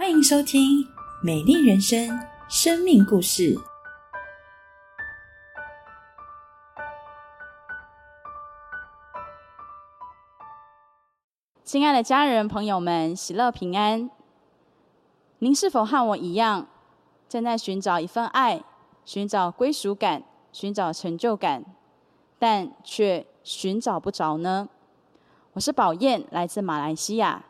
欢迎收听《美丽人生》生命故事。亲爱的家人朋友们，喜乐平安。您是否和我一样，正在寻找一份爱，寻找归属感，寻找成就感，但却寻找不着呢？我是宝燕，来自马来西亚。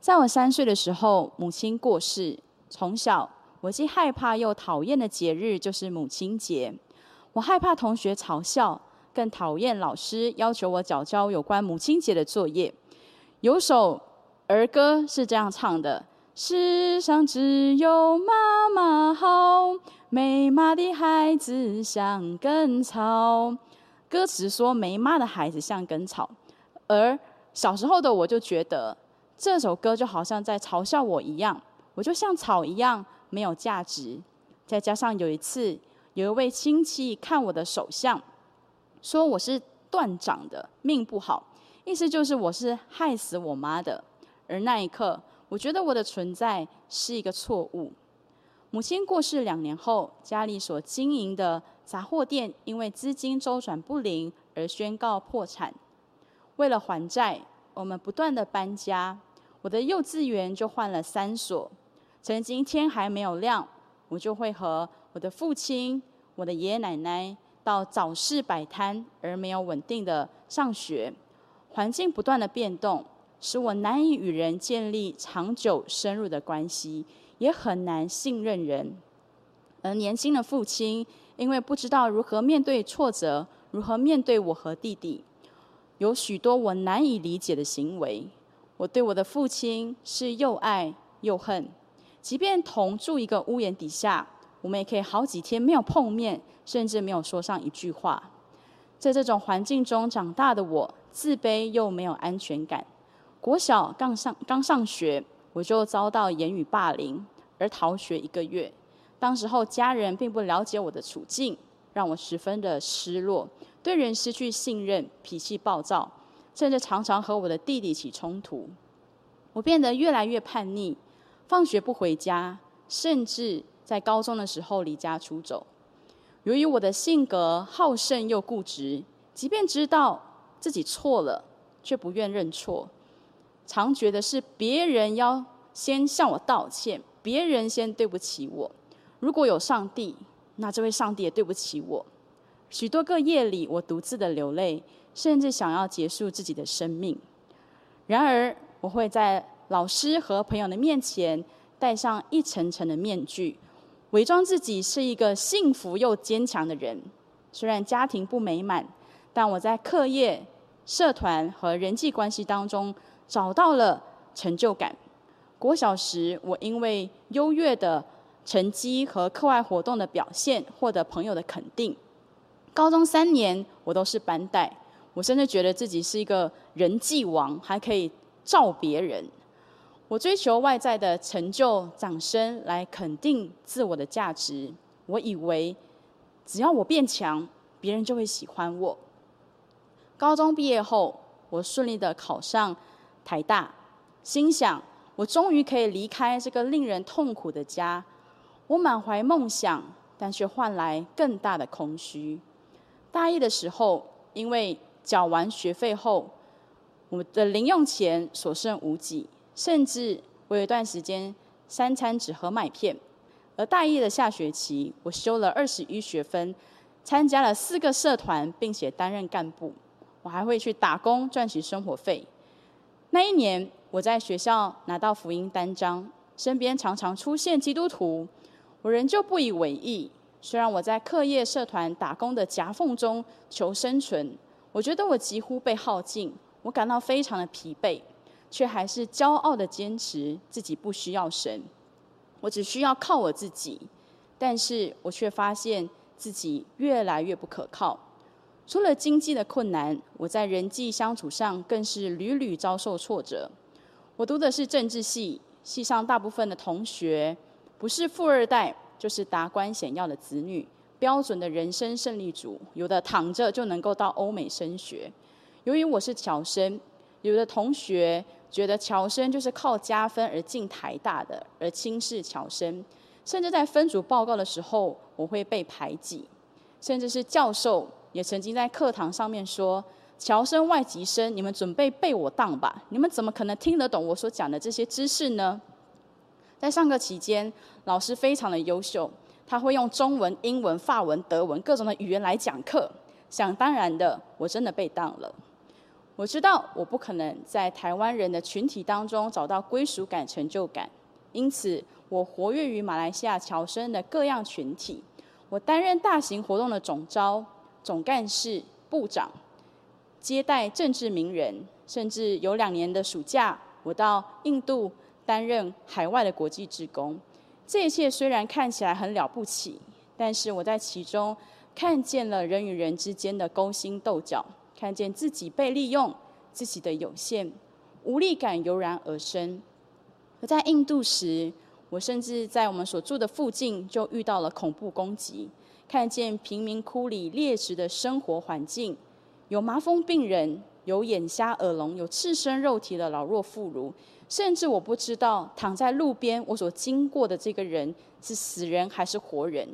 在我三岁的时候，母亲过世。从小，我既害怕又讨厌的节日就是母亲节。我害怕同学嘲笑，更讨厌老师要求我交交有关母亲节的作业。有首儿歌是这样唱的：“世上只有妈妈好，没妈的孩子像根草。”歌词说没妈的孩子像根草，而小时候的我就觉得。这首歌就好像在嘲笑我一样，我就像草一样没有价值。再加上有一次，有一位亲戚看我的手相，说我是断掌的，命不好，意思就是我是害死我妈的。而那一刻，我觉得我的存在是一个错误。母亲过世两年后，家里所经营的杂货店因为资金周转不灵而宣告破产。为了还债，我们不断的搬家。我的幼稚园就换了三所，曾经天还没有亮，我就会和我的父亲、我的爷爷奶奶到早市摆摊，而没有稳定的上学。环境不断的变动，使我难以与人建立长久深入的关系，也很难信任人。而年轻的父亲，因为不知道如何面对挫折，如何面对我和弟弟，有许多我难以理解的行为。我对我的父亲是又爱又恨，即便同住一个屋檐底下，我们也可以好几天没有碰面，甚至没有说上一句话。在这种环境中长大的我，自卑又没有安全感。国小刚上刚上学，我就遭到言语霸凌，而逃学一个月。当时候家人并不了解我的处境，让我十分的失落，对人失去信任，脾气暴躁。甚至常常和我的弟弟起冲突，我变得越来越叛逆，放学不回家，甚至在高中的时候离家出走。由于我的性格好胜又固执，即便知道自己错了，却不愿认错，常觉得是别人要先向我道歉，别人先对不起我。如果有上帝，那这位上帝也对不起我。许多个夜里，我独自的流泪。甚至想要结束自己的生命。然而，我会在老师和朋友的面前戴上一层层的面具，伪装自己是一个幸福又坚强的人。虽然家庭不美满，但我在课业、社团和人际关系当中找到了成就感。国小时，我因为优越的成绩和课外活动的表现，获得朋友的肯定。高中三年，我都是班带。我甚至觉得自己是一个人际王，还可以照别人。我追求外在的成就、掌声来肯定自我的价值。我以为只要我变强，别人就会喜欢我。高中毕业后，我顺利的考上台大，心想我终于可以离开这个令人痛苦的家。我满怀梦想，但却换来更大的空虚。大一的时候，因为缴完学费后，我的零用钱所剩无几，甚至我有一段时间三餐只喝麦片。而大一的下学期，我修了二十一学分，参加了四个社团，并且担任干部。我还会去打工赚取生活费。那一年，我在学校拿到福音单张，身边常常出现基督徒，我仍旧不以为意。虽然我在课业社团打工的夹缝中求生存。我觉得我几乎被耗尽，我感到非常的疲惫，却还是骄傲的坚持自己不需要神，我只需要靠我自己。但是我却发现自己越来越不可靠。除了经济的困难，我在人际相处上更是屡屡遭受挫折。我读的是政治系，系上大部分的同学不是富二代，就是达官显要的子女。标准的人生胜利组，有的躺着就能够到欧美升学。由于我是侨生，有的同学觉得侨生就是靠加分而进台大的，而轻视侨生，甚至在分组报告的时候，我会被排挤，甚至是教授也曾经在课堂上面说：“侨生、外籍生，你们准备被我当吧？你们怎么可能听得懂我所讲的这些知识呢？”在上课期间，老师非常的优秀，他会用中文、英文、法文、德文各种的语言来讲课。想当然的，我真的被当了。我知道我不可能在台湾人的群体当中找到归属感、成就感，因此我活跃于马来西亚侨生的各样群体。我担任大型活动的总招、总干事、部长，接待政治名人，甚至有两年的暑假，我到印度担任海外的国际职工。这一切虽然看起来很了不起，但是我在其中。看见了人与人之间的勾心斗角，看见自己被利用，自己的有限，无力感油然而生。而在印度时，我甚至在我们所住的附近就遇到了恐怖攻击，看见贫民窟里劣质的生活环境，有麻风病人，有眼瞎耳聋，有赤身肉体的老弱妇孺，甚至我不知道躺在路边我所经过的这个人是死人还是活人。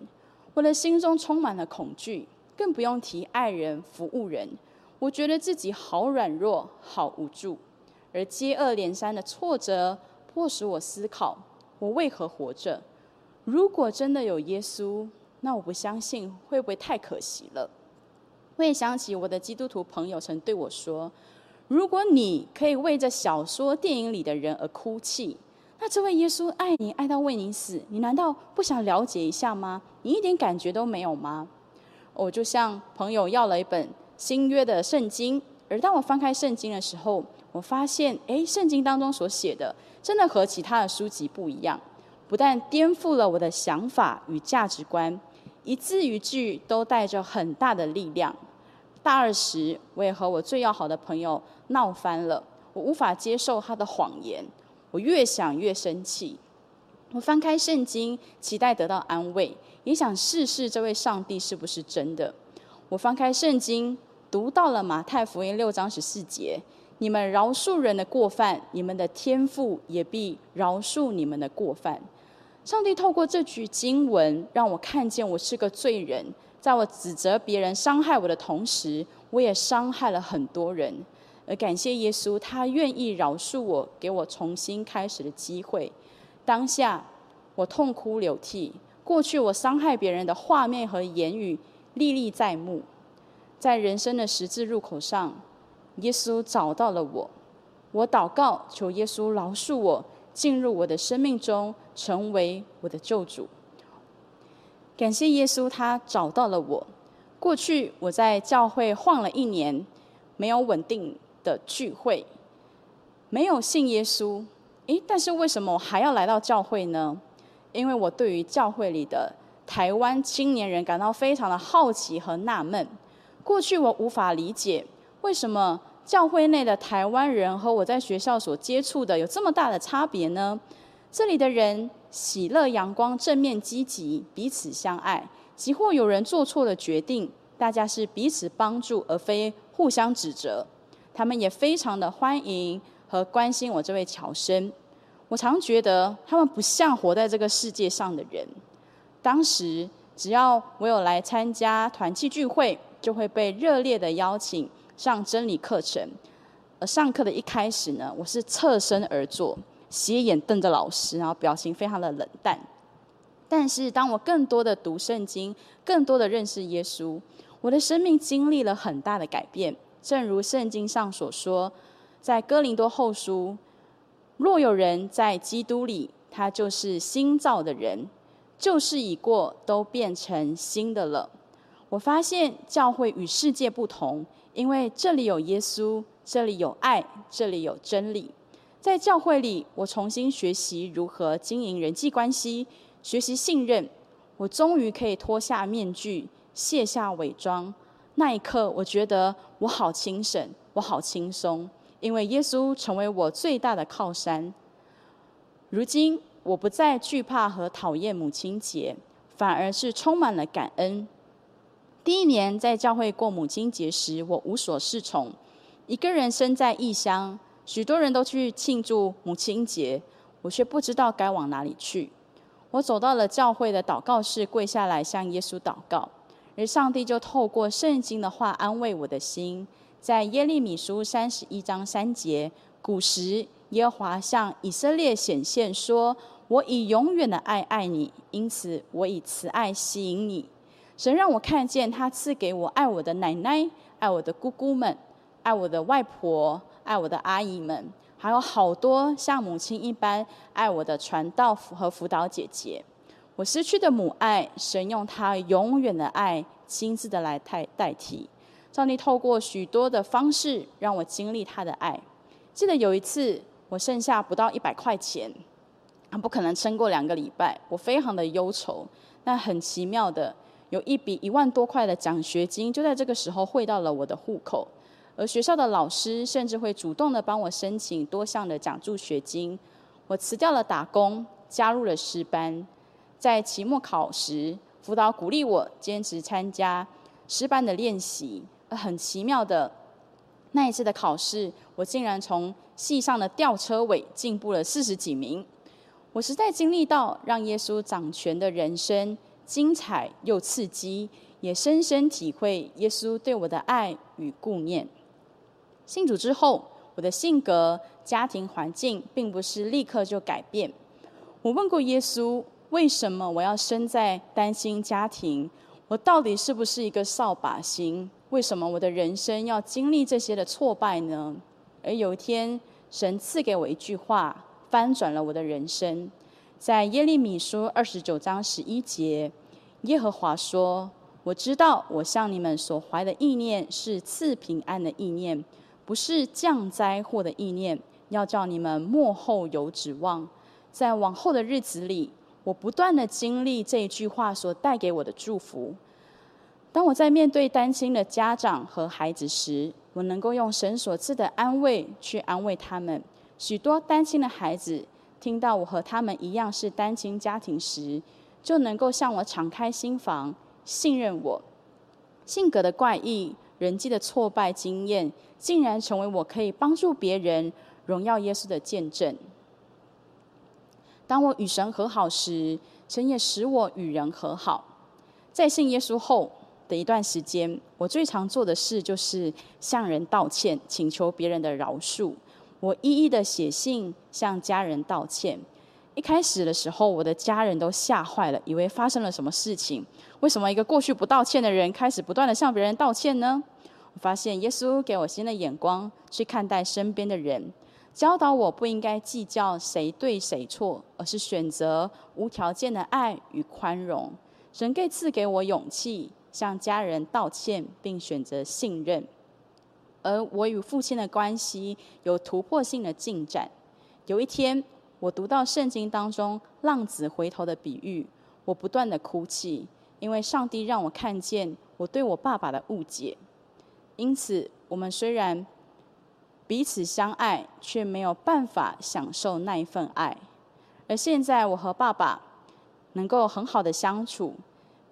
我的心中充满了恐惧，更不用提爱人、服务人。我觉得自己好软弱、好无助，而接二连三的挫折迫使我思考：我为何活着？如果真的有耶稣，那我不相信会不会太可惜了？我也想起我的基督徒朋友曾对我说：“如果你可以为这小说、电影里的人而哭泣。”那这位耶稣爱你爱到为你死，你难道不想了解一下吗？你一点感觉都没有吗？我就向朋友要了一本新约的圣经，而当我翻开圣经的时候，我发现，哎，圣经当中所写的真的和其他的书籍不一样，不但颠覆了我的想法与价值观，一字一句都带着很大的力量。大二时，我也和我最要好的朋友闹翻了，我无法接受他的谎言。我越想越生气，我翻开圣经，期待得到安慰，也想试试这位上帝是不是真的。我翻开圣经，读到了马太福音六章十四节：“你们饶恕人的过犯，你们的天父也必饶恕你们的过犯。”上帝透过这句经文，让我看见我是个罪人，在我指责别人伤害我的同时，我也伤害了很多人。而感谢耶稣，他愿意饶恕我，给我重新开始的机会。当下我痛哭流涕，过去我伤害别人的画面和言语历历在目。在人生的十字路口上，耶稣找到了我。我祷告，求耶稣饶恕我，进入我的生命中，成为我的救主。感谢耶稣，他找到了我。过去我在教会晃了一年，没有稳定。的聚会没有信耶稣，诶，但是为什么我还要来到教会呢？因为我对于教会里的台湾青年人感到非常的好奇和纳闷。过去我无法理解，为什么教会内的台湾人和我在学校所接触的有这么大的差别呢？这里的人喜乐、阳光、正面、积极，彼此相爱。即或有人做错了决定，大家是彼此帮助，而非互相指责。他们也非常的欢迎和关心我这位侨生。我常觉得他们不像活在这个世界上的人。当时只要我有来参加团契聚会，就会被热烈的邀请上真理课程。而上课的一开始呢，我是侧身而坐，斜眼瞪着老师，然后表情非常的冷淡。但是当我更多的读圣经，更多的认识耶稣，我的生命经历了很大的改变。正如圣经上所说，在哥林多后书，若有人在基督里，他就是新造的人，旧事已过，都变成新的了。我发现教会与世界不同，因为这里有耶稣，这里有爱，这里有真理。在教会里，我重新学习如何经营人际关系，学习信任。我终于可以脱下面具，卸下伪装。那一刻，我觉得我好清醒，我好轻松，因为耶稣成为我最大的靠山。如今，我不再惧怕和讨厌母亲节，反而是充满了感恩。第一年在教会过母亲节时，我无所适从，一个人身在异乡，许多人都去庆祝母亲节，我却不知道该往哪里去。我走到了教会的祷告室，跪下来向耶稣祷告，而上帝就透过圣经的话安慰我的心。在耶利米书三十一章三节，古时耶和华向以色列显现说：“我以永远的爱爱你，因此我以慈爱吸引你。”神让我看见他赐给我爱我的奶奶、爱我的姑姑们、爱我的外婆、爱我的阿姨们，还有好多像母亲一般爱我的传道和辅导姐姐。我失去的母爱，神用他永远的爱亲自的来代代替。上帝透过许多的方式让我经历他的爱。记得有一次，我剩下不到一百块钱，不可能撑过两个礼拜，我非常的忧愁。但很奇妙的，有一笔一万多块的奖学金就在这个时候汇到了我的户口，而学校的老师甚至会主动的帮我申请多项的奖助学金。我辞掉了打工，加入了师班，在期末考时，辅导鼓励我坚持参加师班的练习。很奇妙的，那一次的考试，我竟然从系上的吊车尾进步了四十几名。我实在经历到让耶稣掌权的人生，精彩又刺激，也深深体会耶稣对我的爱与顾念。信主之后，我的性格、家庭环境并不是立刻就改变。我问过耶稣，为什么我要生在单亲家庭？我到底是不是一个扫把星？为什么我的人生要经历这些的挫败呢？而有一天，神赐给我一句话，翻转了我的人生。在耶利米书二十九章十一节，耶和华说：“我知道我向你们所怀的意念是赐平安的意念，不是降灾祸的意念，要叫你们幕后有指望。”在往后的日子里，我不断的经历这一句话所带给我的祝福。当我在面对单亲的家长和孩子时，我能够用神所赐的安慰去安慰他们。许多单亲的孩子听到我和他们一样是单亲家庭时，就能够向我敞开心房，信任我。性格的怪异、人际的挫败经验，竟然成为我可以帮助别人、荣耀耶稣的见证。当我与神和好时，神也使我与人和好。在信耶稣后。的一段时间，我最常做的事就是向人道歉，请求别人的饶恕。我一一的写信向家人道歉。一开始的时候，我的家人都吓坏了，以为发生了什么事情。为什么一个过去不道歉的人，开始不断的向别人道歉呢？我发现耶稣给我新的眼光去看待身边的人，教导我不应该计较谁对谁错，而是选择无条件的爱与宽容。神给赐给我勇气。向家人道歉，并选择信任，而我与父亲的关系有突破性的进展。有一天，我读到圣经当中浪子回头的比喻，我不断的哭泣，因为上帝让我看见我对我爸爸的误解。因此，我们虽然彼此相爱，却没有办法享受那一份爱。而现在，我和爸爸能够很好的相处。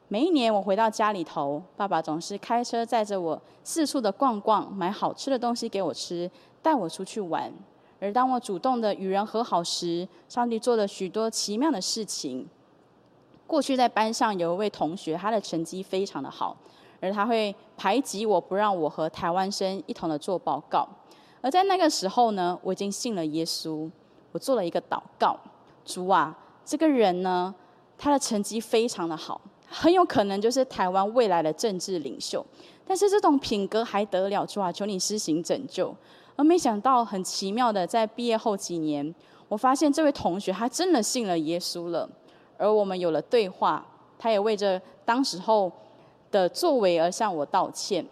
每一年我回到家里头，爸爸总是开车载着我四处的逛逛，买好吃的东西给我吃，带我出去玩。而当我主动的与人和好时，上帝做了许多奇妙的事情。过去在班上有一位同学，他的成绩非常的好，而他会排挤我，不让我和台湾生一同的做报告。而在那个时候呢，我已经信了耶稣，我做了一个祷告：主啊，这个人呢，他的成绩非常的好。很有可能就是台湾未来的政治领袖，但是这种品格还得了？主啊，求你施行拯救！而没想到，很奇妙的，在毕业后几年，我发现这位同学他真的信了耶稣了，而我们有了对话，他也为着当时候的作为而向我道歉。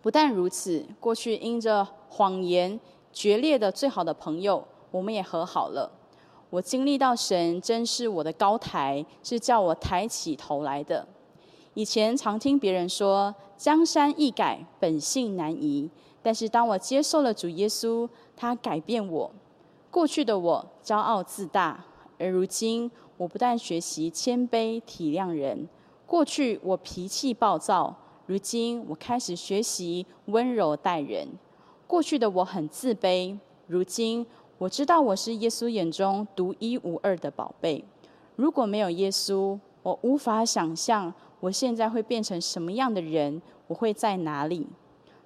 不但如此，过去因着谎言决裂的最好的朋友，我们也和好了。我经历到神真是我的高台，是叫我抬起头来的。以前常听别人说江山易改，本性难移。但是当我接受了主耶稣，他改变我。过去的我骄傲自大，而如今我不但学习谦卑体谅人。过去我脾气暴躁，如今我开始学习温柔待人。过去的我很自卑。如今我知道我是耶稣眼中独一无二的宝贝。如果没有耶稣，我无法想象我现在会变成什么样的人，我会在哪里？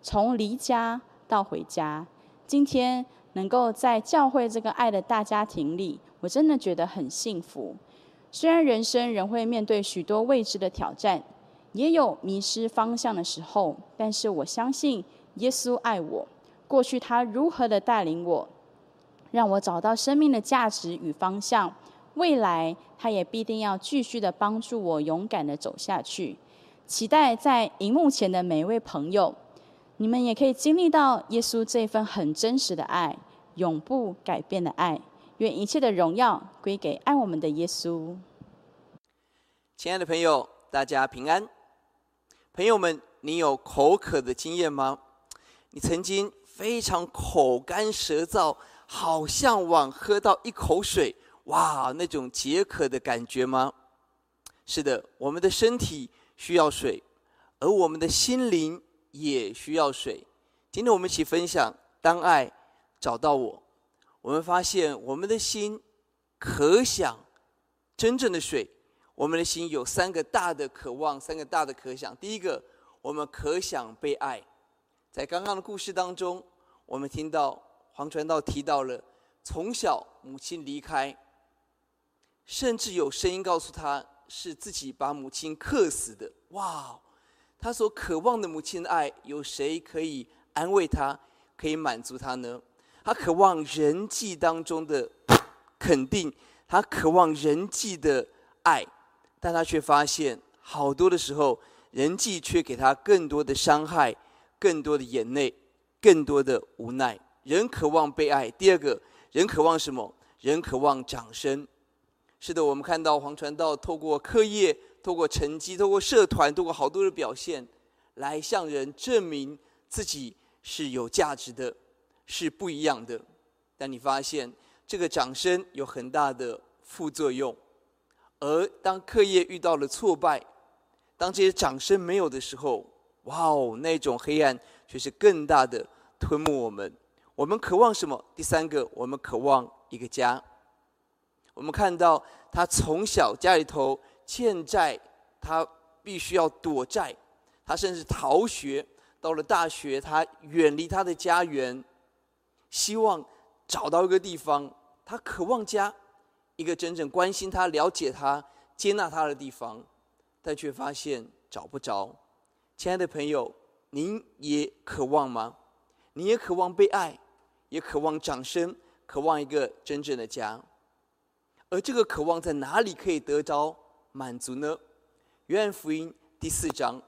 从离家到回家，今天能够在教会这个爱的大家庭里，我真的觉得很幸福。虽然人生仍会面对许多未知的挑战，也有迷失方向的时候，但是我相信耶稣爱我。过去他如何的带领我，让我找到生命的价值与方向，未来他也必定要继续的帮助我勇敢的走下去。期待在荧幕前的每一位朋友，你们也可以经历到耶稣这份很真实的爱，永不改变的爱。愿一切的荣耀归给爱我们的耶稣。亲爱的朋友，大家平安。朋友们，你有口渴的经验吗？你曾经非常口干舌燥，好向往喝到一口水，哇，那种解渴的感觉吗？是的，我们的身体需要水，而我们的心灵也需要水。今天我们一起分享：当爱找到我。我们发现，我们的心可想真正的水。我们的心有三个大的渴望，三个大的可想。第一个，我们可想被爱。在刚刚的故事当中，我们听到黄传道提到了从小母亲离开，甚至有声音告诉他是自己把母亲克死的。哇！他所渴望的母亲的爱，有谁可以安慰他，可以满足他呢？他渴望人际当中的肯定，他渴望人际的爱，但他却发现好多的时候，人际却给他更多的伤害，更多的眼泪，更多的无奈。人渴望被爱，第二个人渴望什么？人渴望掌声。是的，我们看到黄传道透过课业、透过成绩、透过社团、透过好多的表现，来向人证明自己是有价值的。是不一样的，但你发现这个掌声有很大的副作用，而当课业遇到了挫败，当这些掌声没有的时候，哇哦，那种黑暗却是更大的吞没我们。我们渴望什么？第三个，我们渴望一个家。我们看到他从小家里头欠债，他必须要躲债，他甚至逃学。到了大学，他远离他的家园。希望找到一个地方，他渴望家，一个真正关心他、了解他、接纳他的地方，但却发现找不着。亲爱的朋友，您也渴望吗？你也渴望被爱，也渴望掌声，渴望一个真正的家。而这个渴望在哪里可以得着满足呢？约翰福音第四章，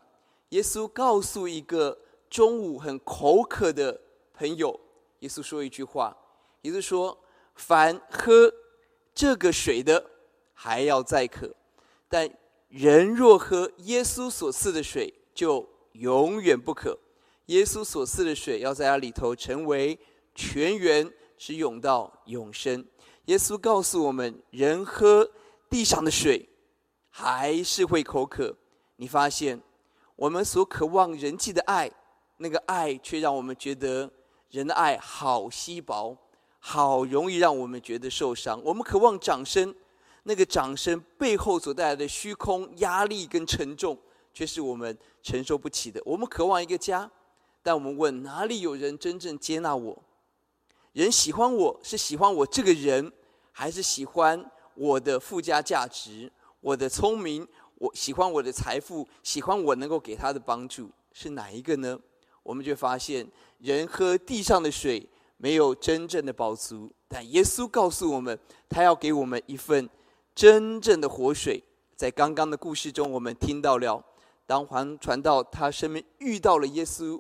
耶稣告诉一个中午很口渴的朋友。耶稣说一句话，也就是说：“凡喝这个水的，还要再渴；但人若喝耶稣所赐的水，就永远不渴。耶稣所赐的水，要在它里头成为泉源，直涌到永生。”耶稣告诉我们：人喝地上的水，还是会口渴。你发现，我们所渴望人际的爱，那个爱却让我们觉得。人的爱好稀薄，好容易让我们觉得受伤。我们渴望掌声，那个掌声背后所带来的虚空、压力跟沉重，却是我们承受不起的。我们渴望一个家，但我们问哪里有人真正接纳我？人喜欢我是喜欢我这个人，还是喜欢我的附加价值、我的聪明？我喜欢我的财富，喜欢我能够给他的帮助，是哪一个呢？我们就发现。人喝地上的水没有真正的饱足，但耶稣告诉我们，他要给我们一份真正的活水。在刚刚的故事中，我们听到了，当黄传道他身边遇到了耶稣，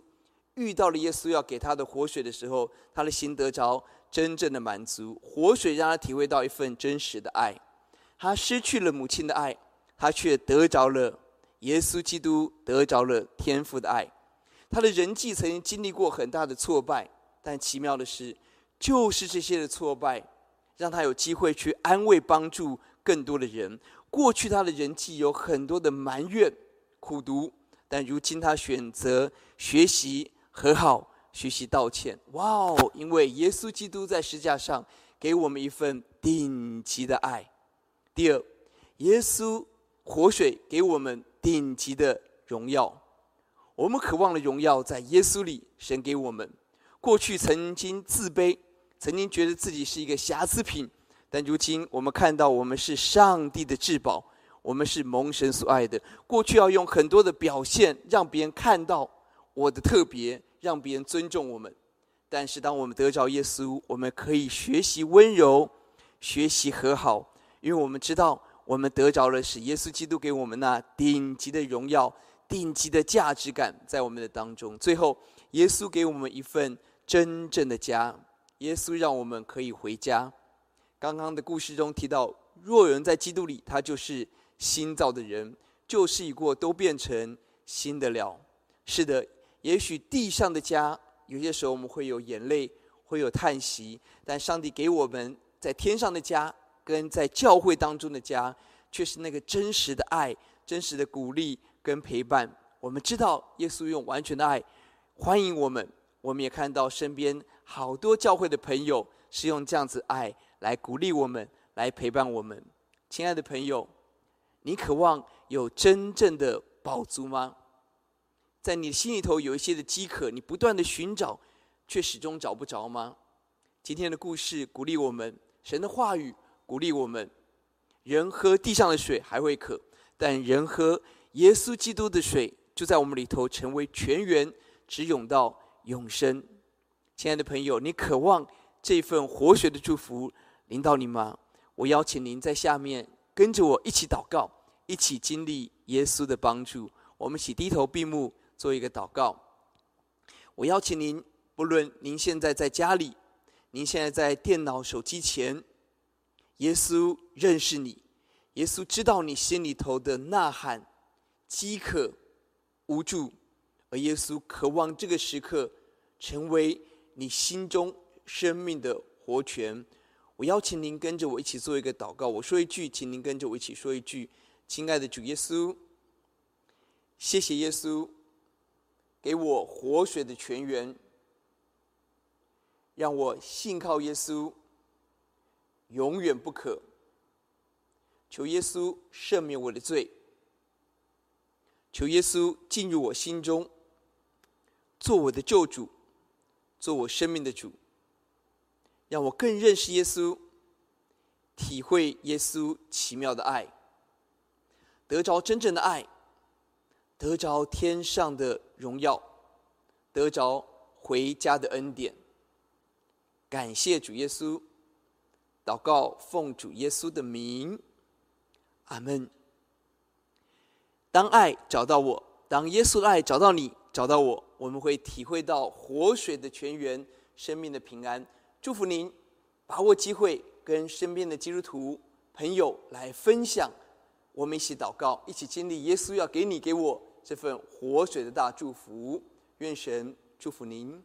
遇到了耶稣要给他的活水的时候，他的心得着真正的满足。活水让他体会到一份真实的爱。他失去了母亲的爱，他却得着了耶稣基督，得着了天父的爱。他的人际曾经经历过很大的挫败，但奇妙的是，就是这些的挫败，让他有机会去安慰、帮助更多的人。过去他的人际有很多的埋怨、苦读，但如今他选择学习和好，学习道歉。哇哦！因为耶稣基督在十字架上给我们一份顶级的爱。第二，耶稣活水给我们顶级的荣耀。我们渴望的荣耀在耶稣里，神给我们。过去曾经自卑，曾经觉得自己是一个瑕疵品，但如今我们看到，我们是上帝的至宝，我们是蒙神所爱的。过去要用很多的表现让别人看到我的特别，让别人尊重我们。但是当我们得着耶稣，我们可以学习温柔，学习和好，因为我们知道，我们得着了是耶稣基督给我们那顶级的荣耀。顶级的价值感在我们的当中。最后，耶稣给我们一份真正的家。耶稣让我们可以回家。刚刚的故事中提到，若有人在基督里，他就是新造的人，旧事已过，都变成新的了。是的，也许地上的家，有些时候我们会有眼泪，会有叹息，但上帝给我们在天上的家，跟在教会当中的家，却是那个真实的爱，真实的鼓励。跟陪伴，我们知道耶稣用完全的爱欢迎我们。我们也看到身边好多教会的朋友是用这样子爱来鼓励我们，来陪伴我们。亲爱的朋友，你渴望有真正的饱足吗？在你心里头有一些的饥渴，你不断的寻找，却始终找不着吗？今天的故事鼓励我们，神的话语鼓励我们。人喝地上的水还会渴，但人喝。耶稣基督的水就在我们里头，成为泉源，直涌到永生。亲爱的朋友，你渴望这份活水的祝福临到你吗？我邀请您在下面跟着我一起祷告，一起经历耶稣的帮助。我们一起低头闭目做一个祷告。我邀请您，不论您现在在家里，您现在在电脑、手机前，耶稣认识你，耶稣知道你心里头的呐喊。饥渴、无助，而耶稣渴望这个时刻成为你心中生命的活泉。我邀请您跟着我一起做一个祷告。我说一句，请您跟着我一起说一句：“亲爱的主耶稣，谢谢耶稣给我活水的泉源，让我信靠耶稣，永远不可。求耶稣赦免我的罪。”求耶稣进入我心中，做我的救主，做我生命的主，让我更认识耶稣，体会耶稣奇妙的爱，得着真正的爱，得着天上的荣耀，得着回家的恩典。感谢主耶稣，祷告奉主耶稣的名，阿门。当爱找到我，当耶稣的爱找到你，找到我，我们会体会到活水的泉源，生命的平安。祝福您，把握机会跟身边的基督徒朋友来分享，我们一起祷告，一起经历耶稣要给你给我这份活水的大祝福。愿神祝福您。